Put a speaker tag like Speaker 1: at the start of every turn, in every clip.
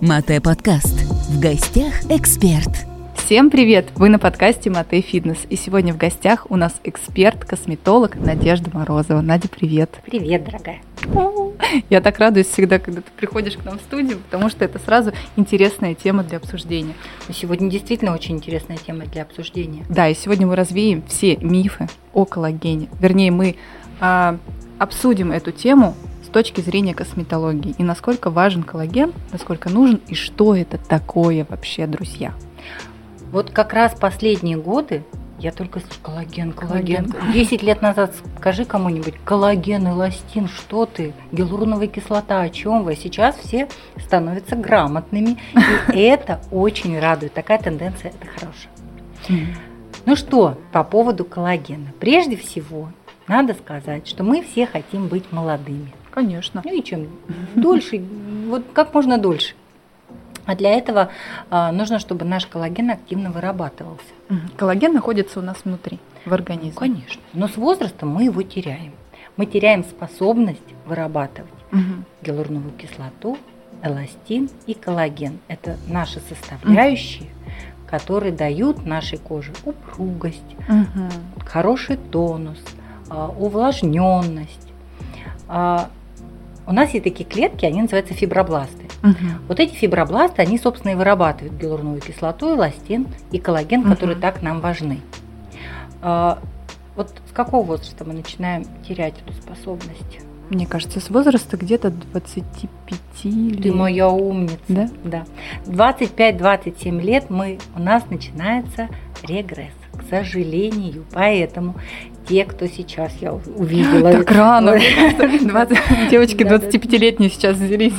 Speaker 1: Мате подкаст. В гостях эксперт.
Speaker 2: Всем привет! Вы на подкасте Мате Фитнес. И сегодня в гостях у нас эксперт, косметолог Надежда Морозова. Надя, привет!
Speaker 3: Привет, дорогая!
Speaker 2: Я так радуюсь всегда, когда ты приходишь к нам в студию, потому что это сразу интересная тема для обсуждения.
Speaker 3: Сегодня действительно очень интересная тема для обсуждения.
Speaker 2: Да, и сегодня мы развеем все мифы о коллагене. Вернее, мы а, обсудим эту тему с точки зрения косметологии и насколько важен коллаген, насколько нужен и что это такое вообще, друзья.
Speaker 3: Вот как раз последние годы я только слышу коллаген, коллаген. Десять лет назад скажи кому-нибудь, коллаген, эластин, что ты? Гиалуроновая кислота, о чем вы? Сейчас все становятся грамотными, и это очень радует. Такая тенденция, это хорошая. Ну что, по поводу коллагена. Прежде всего, надо сказать, что мы все хотим быть молодыми.
Speaker 2: Конечно.
Speaker 3: Ну и чем дольше, вот как можно дольше. А для этого а, нужно, чтобы наш коллаген активно вырабатывался.
Speaker 2: Коллаген находится у нас внутри, в организме. Ну,
Speaker 3: конечно. Но с возрастом мы его теряем. Мы теряем способность вырабатывать угу. гиалуроновую кислоту, эластин и коллаген. Это наши составляющие, угу. которые дают нашей коже упругость, угу. хороший тонус, а, увлажненность. А, у нас есть такие клетки, они называются фибробласты. Угу. Вот эти фибробласты, они, собственно, и вырабатывают гиалуроновую кислоту, эластин и коллаген, угу. которые так нам важны. А, вот с какого возраста мы начинаем терять эту способность?
Speaker 2: Мне кажется, с возраста где-то 25 лет.
Speaker 3: Ты моя умница.
Speaker 2: Да?
Speaker 3: Да. 25-27 лет мы, у нас начинается регресс к сожалению. Поэтому те, кто сейчас я увидела...
Speaker 2: Так рано. Девочки 25-летние сейчас взялись.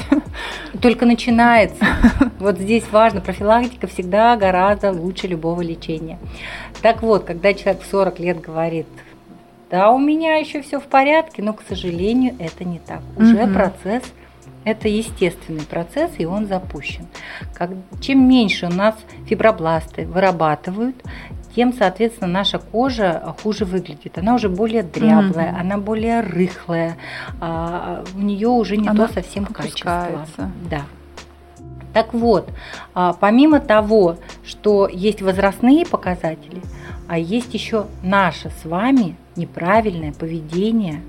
Speaker 3: Только начинается. Вот здесь важно, профилактика всегда гораздо лучше любого лечения. Так вот, когда человек в 40 лет говорит, да, у меня еще все в порядке, но, к сожалению, это не так. Уже угу. процесс это естественный процесс, и он запущен. Как, чем меньше у нас фибробласты вырабатывают, тем, соответственно, наша кожа хуже выглядит. Она уже более дряблая, mm-hmm. она более рыхлая, а, у нее уже не
Speaker 2: она
Speaker 3: то совсем качество. Да. Так вот, а, помимо того, что есть возрастные показатели, а есть еще наше с вами неправильное поведение,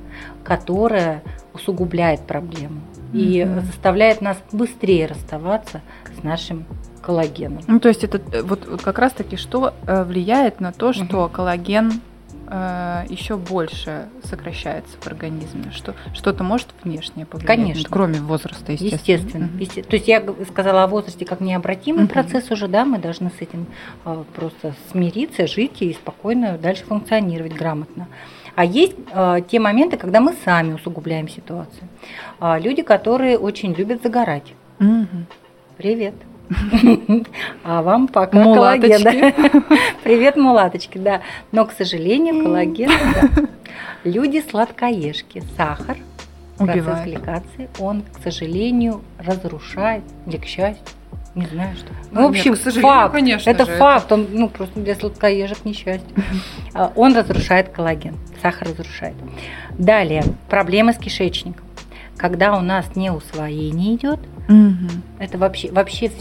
Speaker 3: которое усугубляет проблему и заставляет нас быстрее расставаться с нашим коллагеном.
Speaker 2: Ну, то есть это э, вот, вот как раз-таки что э, влияет на то, что угу. коллаген э, еще больше сокращается в организме? Что, что-то может внешне повлиять?
Speaker 3: Конечно.
Speaker 2: Кроме возраста, естественно.
Speaker 3: Естественно. Есте... То есть я сказала о возрасте как необратимый угу. процесс уже, да, мы должны с этим э, просто смириться, жить и спокойно дальше функционировать грамотно. А есть э, те моменты, когда мы сами усугубляем ситуацию. Э, люди, которые очень любят загорать. Угу. Привет. А вам пока
Speaker 2: мулаточки. коллаген.
Speaker 3: Привет, мулаточки, да. Но, к сожалению, коллаген, Люди сладкоежки, сахар, процесс гликации, он, к сожалению, разрушает, или к счастью, не знаю что.
Speaker 2: Ну, в общем, Нет,
Speaker 3: факт.
Speaker 2: Конечно
Speaker 3: это
Speaker 2: же,
Speaker 3: факт. Он, ну, просто для сладкоежек несчастье. А, он разрушает коллаген. Сахар разрушает. Далее, проблемы с кишечником. Когда у нас не усвоение идет, угу. это вообще, вообще все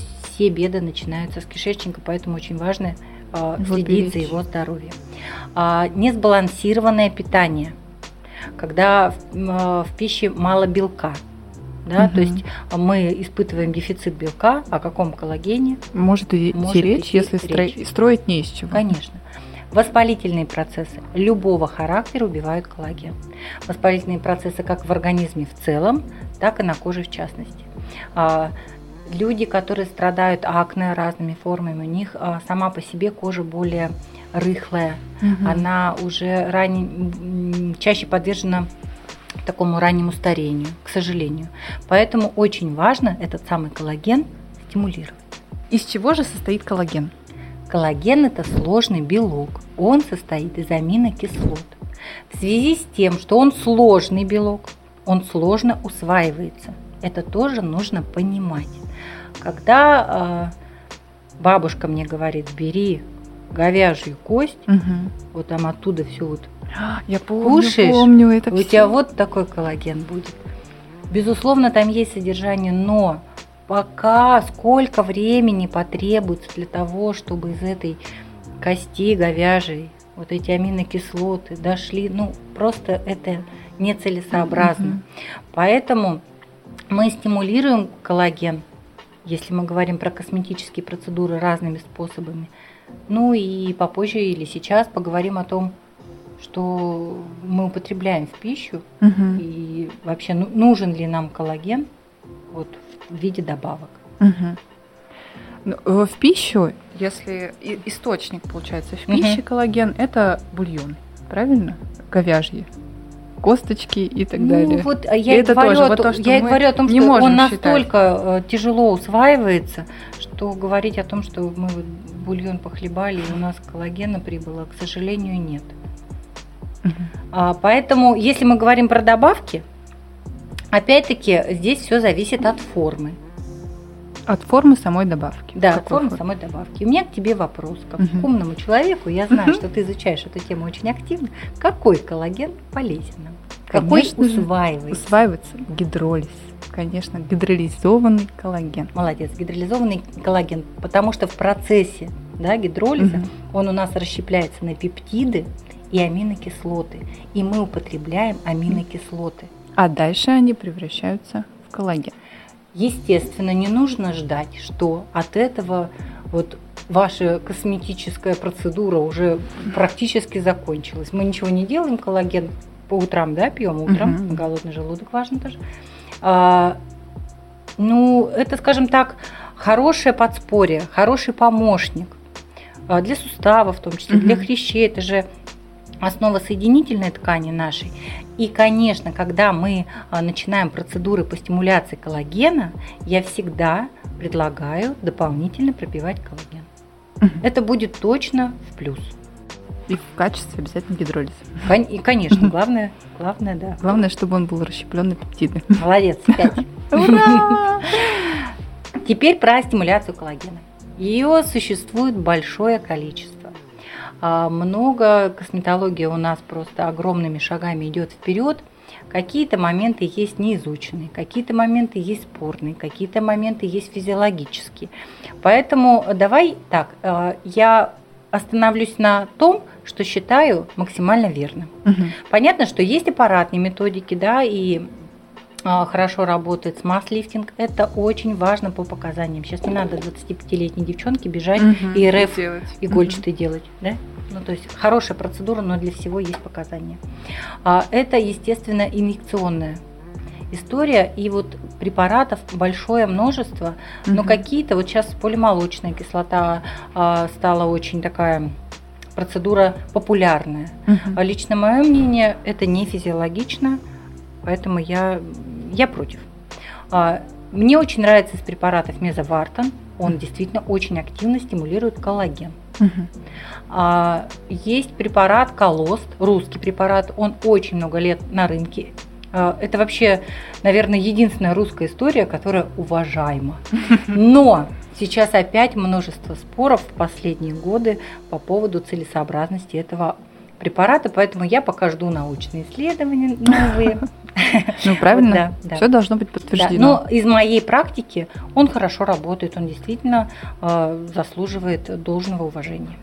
Speaker 3: беды начинаются с кишечника, поэтому очень важно э, следить за его здоровьем. А, несбалансированное питание, когда в, э, в пище мало белка. Да, угу. То есть мы испытываем дефицит белка, о каком коллагене
Speaker 2: может идти может речь, идти если речь. строить не из чего.
Speaker 3: Конечно. Воспалительные процессы любого характера убивают коллаген. Воспалительные процессы как в организме в целом, так и на коже в частности. Люди, которые страдают акне разными формами, у них а, сама по себе кожа более рыхлая, угу. она уже ранее, чаще подвержена такому раннему старению, к сожалению. Поэтому очень важно этот самый коллаген стимулировать.
Speaker 2: Из чего же состоит коллаген?
Speaker 3: Коллаген – это сложный белок. Он состоит из аминокислот. В связи с тем, что он сложный белок, он сложно усваивается. Это тоже нужно понимать. Когда э, бабушка мне говорит, бери говяжью кость, угу. вот там оттуда все вот
Speaker 2: я помню,
Speaker 3: кушаешь,
Speaker 2: помню это
Speaker 3: у тебя вот такой коллаген будет. Безусловно, там есть содержание, но пока сколько времени потребуется для того, чтобы из этой кости говяжьей вот эти аминокислоты дошли, ну просто это нецелесообразно. Mm-hmm. Поэтому мы стимулируем коллаген, если мы говорим про косметические процедуры разными способами. Ну и попозже или сейчас поговорим о том, что мы употребляем в пищу угу. и вообще ну, нужен ли нам коллаген вот в виде добавок.
Speaker 2: Угу. В пищу, если источник получается в пище угу. коллаген, это бульон, правильно? Говяжьи косточки и так ну, далее.
Speaker 3: Вот а я и это говорю, тоже, вот то, что я говорю о том, что он настолько считать. тяжело усваивается, что говорить о том, что мы вот бульон похлебали и у нас коллагена прибыло, к сожалению, нет. А, поэтому, если мы говорим про добавки, опять-таки здесь все зависит от формы.
Speaker 2: От формы самой добавки.
Speaker 3: Да, от формы форм? самой добавки. У меня к тебе вопрос, как угу. к умному человеку, я знаю, угу. что ты изучаешь эту тему очень активно. Какой коллаген полезен нам? Какой усваивается?
Speaker 2: Усваивается гидролиз. Конечно, гидролизованный коллаген.
Speaker 3: Молодец, гидролизованный коллаген, потому что в процессе да, гидролиза угу. он у нас расщепляется на пептиды и аминокислоты, и мы употребляем аминокислоты.
Speaker 2: А дальше они превращаются в коллаген.
Speaker 3: Естественно, не нужно ждать, что от этого вот ваша косметическая процедура уже практически закончилась. Мы ничего не делаем, коллаген по утрам, да, пьем утром, угу. голодный желудок важно тоже. А, ну, это, скажем так, хорошее подспорье, хороший помощник а, для суставов, в том числе угу. для хрящей. Это же основа соединительной ткани нашей. И, конечно, когда мы а, начинаем процедуры по стимуляции коллагена, я всегда предлагаю дополнительно пропивать коллаген. Угу. Это будет точно в плюс.
Speaker 2: И в качестве обязательно гидролиз.
Speaker 3: И, конечно, главное, главное, да.
Speaker 2: Главное, чтобы он был расщеплен на пептиды.
Speaker 3: Молодец, пять. Ура! Теперь про стимуляцию коллагена. Ее существует большое количество. А, много косметология у нас просто огромными шагами идет вперед. Какие-то моменты есть неизученные, какие-то моменты есть спорные, какие-то моменты есть физиологические. Поэтому давай так, а, я остановлюсь на том, что считаю максимально верным. Угу. Понятно, что есть аппаратные методики, да, и хорошо работает с масс-лифтинг, это очень важно по показаниям. Сейчас не надо 25-летней девчонке бежать угу, и РФ делать. игольчатый угу. делать. Да? Ну, то есть хорошая процедура, но для всего есть показания. А, это, естественно, инъекционная история, и вот препаратов большое множество, угу. но какие-то, вот сейчас полимолочная кислота а, стала очень такая процедура популярная. Угу. Лично мое мнение, это не физиологично, поэтому я, я против. А, мне очень нравится из препаратов мезовартон, он действительно очень активно стимулирует коллаген. Угу. А, есть препарат Колост, русский препарат, он очень много лет на рынке. А, это вообще, наверное, единственная русская история, которая уважаема. Но Сейчас опять множество споров в последние годы по поводу целесообразности этого препарата, поэтому я пока жду научные исследования новые.
Speaker 2: Ну, правильно, да, все должно быть подтверждено.
Speaker 3: Но из моей практики он хорошо работает, он действительно э, заслуживает должного уважения.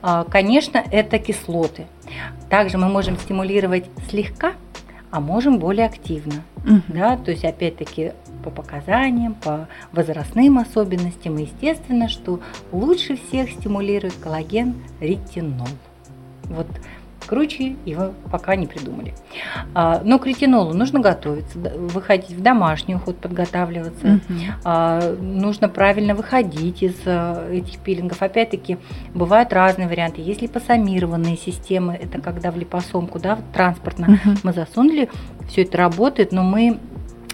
Speaker 3: А, конечно, это кислоты. Также мы можем стимулировать слегка, а можем более активно. Угу. Да, то есть, опять-таки, по показаниям, по возрастным особенностям. Естественно, что лучше всех стимулирует коллаген ретинол. Вот круче его пока не придумали. А, но к ретинолу нужно готовиться, выходить в домашний уход, подготавливаться. Угу. Нужно правильно выходить из э, этих пилингов. Опять-таки, бывают разные варианты. Есть липосомированные системы, это когда в липосомку, да, транспортно угу. мы засунули, все это работает, но мы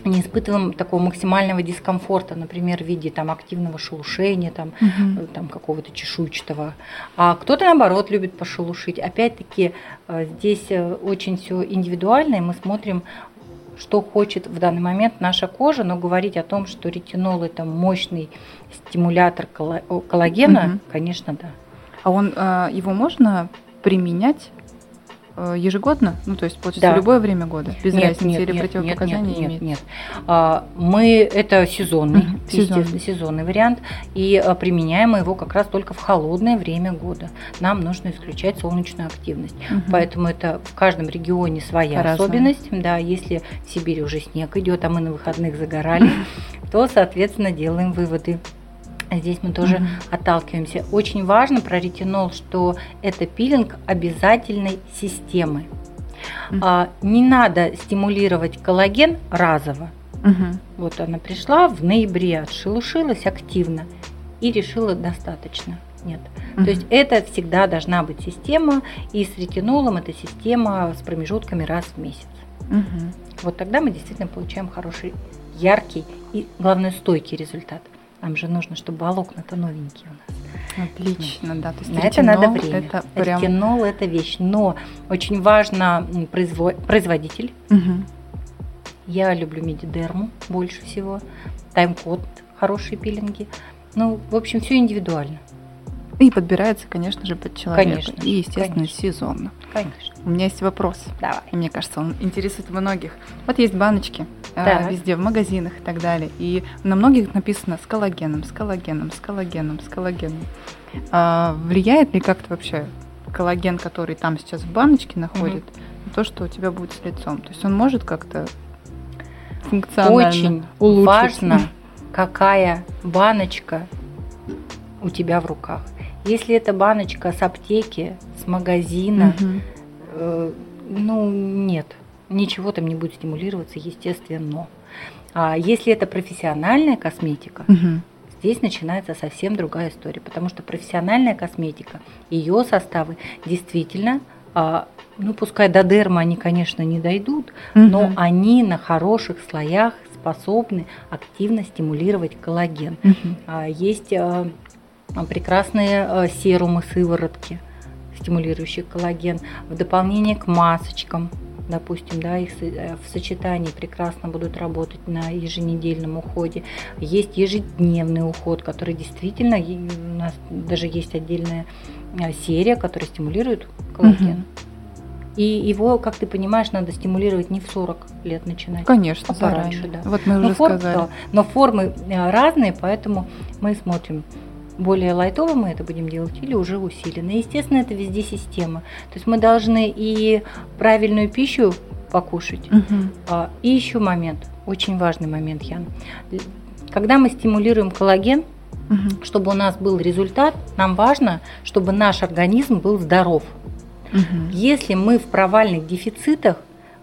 Speaker 3: не испытываем такого максимального дискомфорта, например, в виде там, активного шелушения, там, угу. там, какого-то чешуйчатого. А кто-то, наоборот, любит пошелушить. Опять-таки, э, здесь э, очень все индивидуально, и мы смотрим, что хочет в данный момент наша кожа, но говорить о том, что ретинол это мощный стимулятор коллагена, угу. конечно, да.
Speaker 2: А он, его можно применять э, ежегодно? Ну, то есть, получается,
Speaker 3: Да.
Speaker 2: в любое время года? Без
Speaker 3: Нет,
Speaker 2: разницы
Speaker 3: нет,
Speaker 2: или
Speaker 3: нет,
Speaker 2: противопоказания
Speaker 3: нет, нет,
Speaker 2: имеет?
Speaker 3: нет. А, Мы это сезонный,
Speaker 2: сезонный.
Speaker 3: сезонный вариант, и а, применяем мы его как раз только в холодное время года. Нам нужно исключать солнечную активность.
Speaker 2: Мгм.
Speaker 3: Поэтому это в каждом регионе своя
Speaker 2: По-разному.
Speaker 3: особенность. Да, если в Сибири уже снег идет, а мы на выходных загорали, то, соответственно, делаем выводы. Здесь мы тоже
Speaker 2: Мгм.
Speaker 3: отталкиваемся. Очень важно про ретинол, что это пилинг обязательной системы. А, не надо стимулировать коллаген разово.
Speaker 2: Мгм.
Speaker 3: Вот она пришла в ноябре, отшелушилась активно и решила достаточно. Нет.
Speaker 2: Мгм.
Speaker 3: То есть это всегда должна быть система, и с ретинолом это система с промежутками раз в месяц.
Speaker 2: Мгм.
Speaker 3: Вот тогда мы действительно получаем хороший, яркий и, главное, стойкий результат. Нам же нужно, чтобы волокна-то новенькие у нас.
Speaker 2: Отлично, да. То есть
Speaker 3: На это надо время.
Speaker 2: Это прям...
Speaker 3: Ретинол – это вещь. Но очень важно произво- производитель.
Speaker 2: Мгм.
Speaker 3: Я люблю медидерму больше всего. Тайм-код, хорошие пилинги. Ну, в общем, все индивидуально,
Speaker 2: И подбирается, конечно же, под человека.
Speaker 3: Конечно
Speaker 2: И, естественно,
Speaker 3: конечно.
Speaker 2: сезонно.
Speaker 3: конечно.
Speaker 2: У меня есть вопрос.
Speaker 3: Давай.
Speaker 2: И мне кажется, он интересует многих. Вот есть баночки а,
Speaker 3: Так.
Speaker 2: везде, в магазинах и так далее. И на многих написано с коллагеном, с коллагеном, с коллагеном, с коллагеном. А влияет ли как-то вообще коллаген, который там сейчас в баночке находит, на то, что у тебя будет с лицом? То есть он может как-то функционально
Speaker 3: Очень
Speaker 2: улучшить?
Speaker 3: важно, какая баночка у тебя в руках. Если это баночка с аптеки, с магазина,
Speaker 2: Мгм.
Speaker 3: э, ну нет, ничего там не будет стимулироваться, естественно. А если это профессиональная косметика,
Speaker 2: Мгм.
Speaker 3: здесь начинается совсем другая история, потому что профессиональная косметика, ее составы действительно, а, ну пускай до дерма они, конечно, не дойдут, но
Speaker 2: Мгм.
Speaker 3: они на хороших слоях способны активно стимулировать коллаген.
Speaker 2: Мгм.
Speaker 3: А, Есть а, прекрасные а, серумы, сыворотки, стимулирующие коллаген. В дополнение к масочкам, допустим, да, их э, в сочетании прекрасно будут работать на еженедельном уходе. Есть ежедневный уход, который действительно, у нас даже есть отдельная а, серия, которая стимулирует коллаген. И его, как ты понимаешь, надо стимулировать не в 40 лет начинать.
Speaker 2: Конечно,
Speaker 3: А пораньше,
Speaker 2: заранее.
Speaker 3: да.
Speaker 2: Вот мы
Speaker 3: Но,
Speaker 2: уже
Speaker 3: форм-
Speaker 2: сказали.
Speaker 3: да, но формы э, разные, поэтому мы смотрим, более лайтово мы это будем делать или уже усиленно. Естественно, это везде система. То есть мы должны и правильную пищу покушать, а, и еще момент, очень важный момент, Ян. Когда мы стимулируем коллаген,
Speaker 2: Мгм.
Speaker 3: чтобы у нас был результат, нам важно, чтобы наш организм был здоров.
Speaker 2: Мгм.
Speaker 3: Если мы в провальных дефицитах,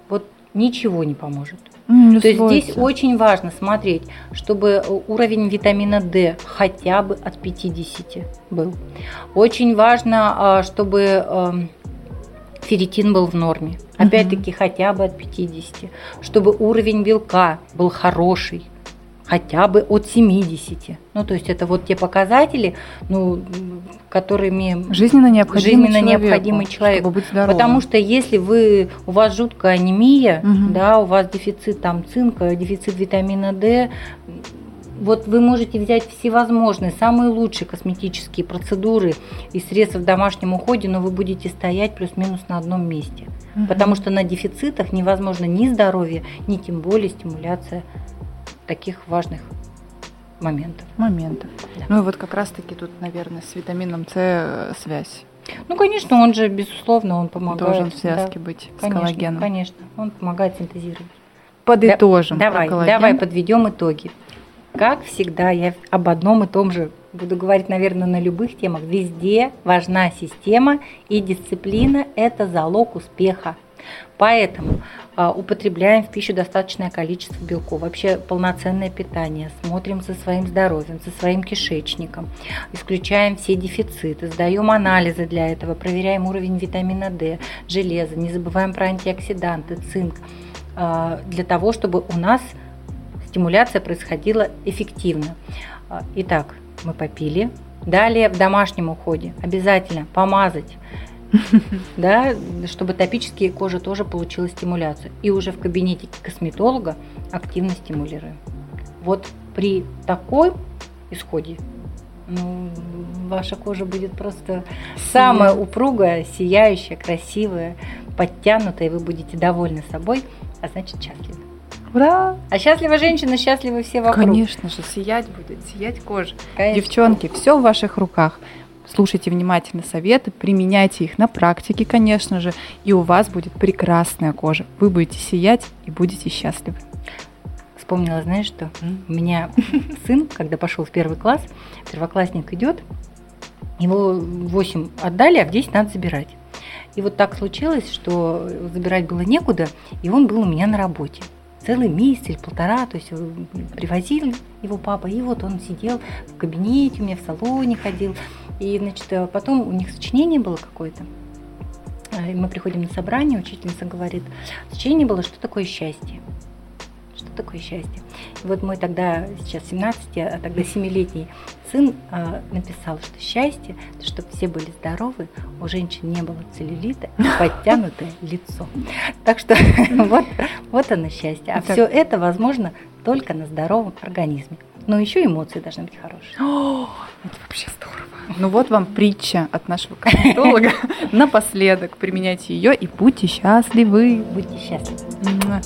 Speaker 3: вот ничего не поможет.
Speaker 2: Не
Speaker 3: То есть здесь очень важно смотреть, чтобы уровень витамина D хотя бы от 50 был. Очень важно, а, чтобы эм, ферритин был в норме. Опять-таки хотя бы от 50. Чтобы уровень белка был хороший. Хотя бы от 70. Ну, то есть это вот те показатели, ну, которыми
Speaker 2: Жизненно необходимый
Speaker 3: жизненно
Speaker 2: человеку,
Speaker 3: необходимый человек.
Speaker 2: чтобы быть здоровым.
Speaker 3: Потому что если вы, у вас жуткая анемия,
Speaker 2: Мгм.
Speaker 3: да, у вас дефицит там цинка, дефицит витамина D, вот вы можете взять всевозможные, самые лучшие косметические процедуры и средства в домашнем уходе, но вы будете стоять плюс-минус на одном месте.
Speaker 2: Мгм.
Speaker 3: Потому что на дефицитах невозможно ни здоровье, ни тем более стимуляция таких важных моментов.
Speaker 2: моментов.
Speaker 3: Да.
Speaker 2: Ну и вот как раз-таки тут, наверное, с витамином С э, связь.
Speaker 3: Ну, конечно, он же, безусловно, он помогает.
Speaker 2: Должен в
Speaker 3: да.
Speaker 2: связке быть с
Speaker 3: Конечно,
Speaker 2: коллагеном.
Speaker 3: конечно, он помогает синтезировать.
Speaker 2: Подытожим. про
Speaker 3: Давай, давай подведем итоги. Как всегда, я об одном и том же буду говорить, наверное, на любых темах. Везде важна система и дисциплина – это залог успеха. Поэтому а, употребляем в пищу достаточное количество белков, вообще полноценное питание, смотрим за своим здоровьем, за своим кишечником, исключаем все дефициты, сдаем анализы для этого, проверяем уровень витамина D, железа, не забываем про антиоксиданты, цинк, а, для того, чтобы у нас стимуляция происходила эффективно. А, Итак, мы попили. Далее в домашнем уходе. Обязательно помазать, да, чтобы топические кожи тоже получила стимуляцию. И уже в кабинете косметолога активно стимулируем. Вот при такой исходе ну, ваша кожа будет просто самая упругая, сияющая, красивая. подтянутая, вы будете довольны собой, а значит счастливы.
Speaker 2: Ура!
Speaker 3: А счастлива женщина, счастливы все вокруг.
Speaker 2: Конечно же, сиять будет, сиять кожа. Конечно. Девчонки, все в ваших руках. Слушайте внимательно советы, применяйте их на практике, конечно же, и у вас будет прекрасная кожа. Вы будете сиять и будете счастливы.
Speaker 3: Вспомнила, знаешь что? У меня сын, когда пошел в первый класс, первоклассник идет, его 8 отдали, а в 10 надо забирать. И вот так случилось, что забирать было некуда, и он был у меня на работе целый месяц или полтора, то есть э, привозил его папа, и вот он сидел в кабинете, у меня в салоне ходил, и, значит, потом у них сочинение было какое-то, э, мы приходим на собрание, учительница говорит, сочинение было, что такое счастье такое счастье. И вот мой тогда, сейчас 17, а тогда 7-летний сын э, написал, что счастье, чтобы все были здоровы, у женщин не было целлюлита и подтянутое лицо. Так что вот, вот оно счастье. А все это возможно только на здоровом организме. Но еще эмоции должны быть хорошие.
Speaker 2: Это вообще здорово. Ну вот вам притча от нашего косметолога. Напоследок применяйте ее и будьте счастливы.
Speaker 3: Будьте счастливы.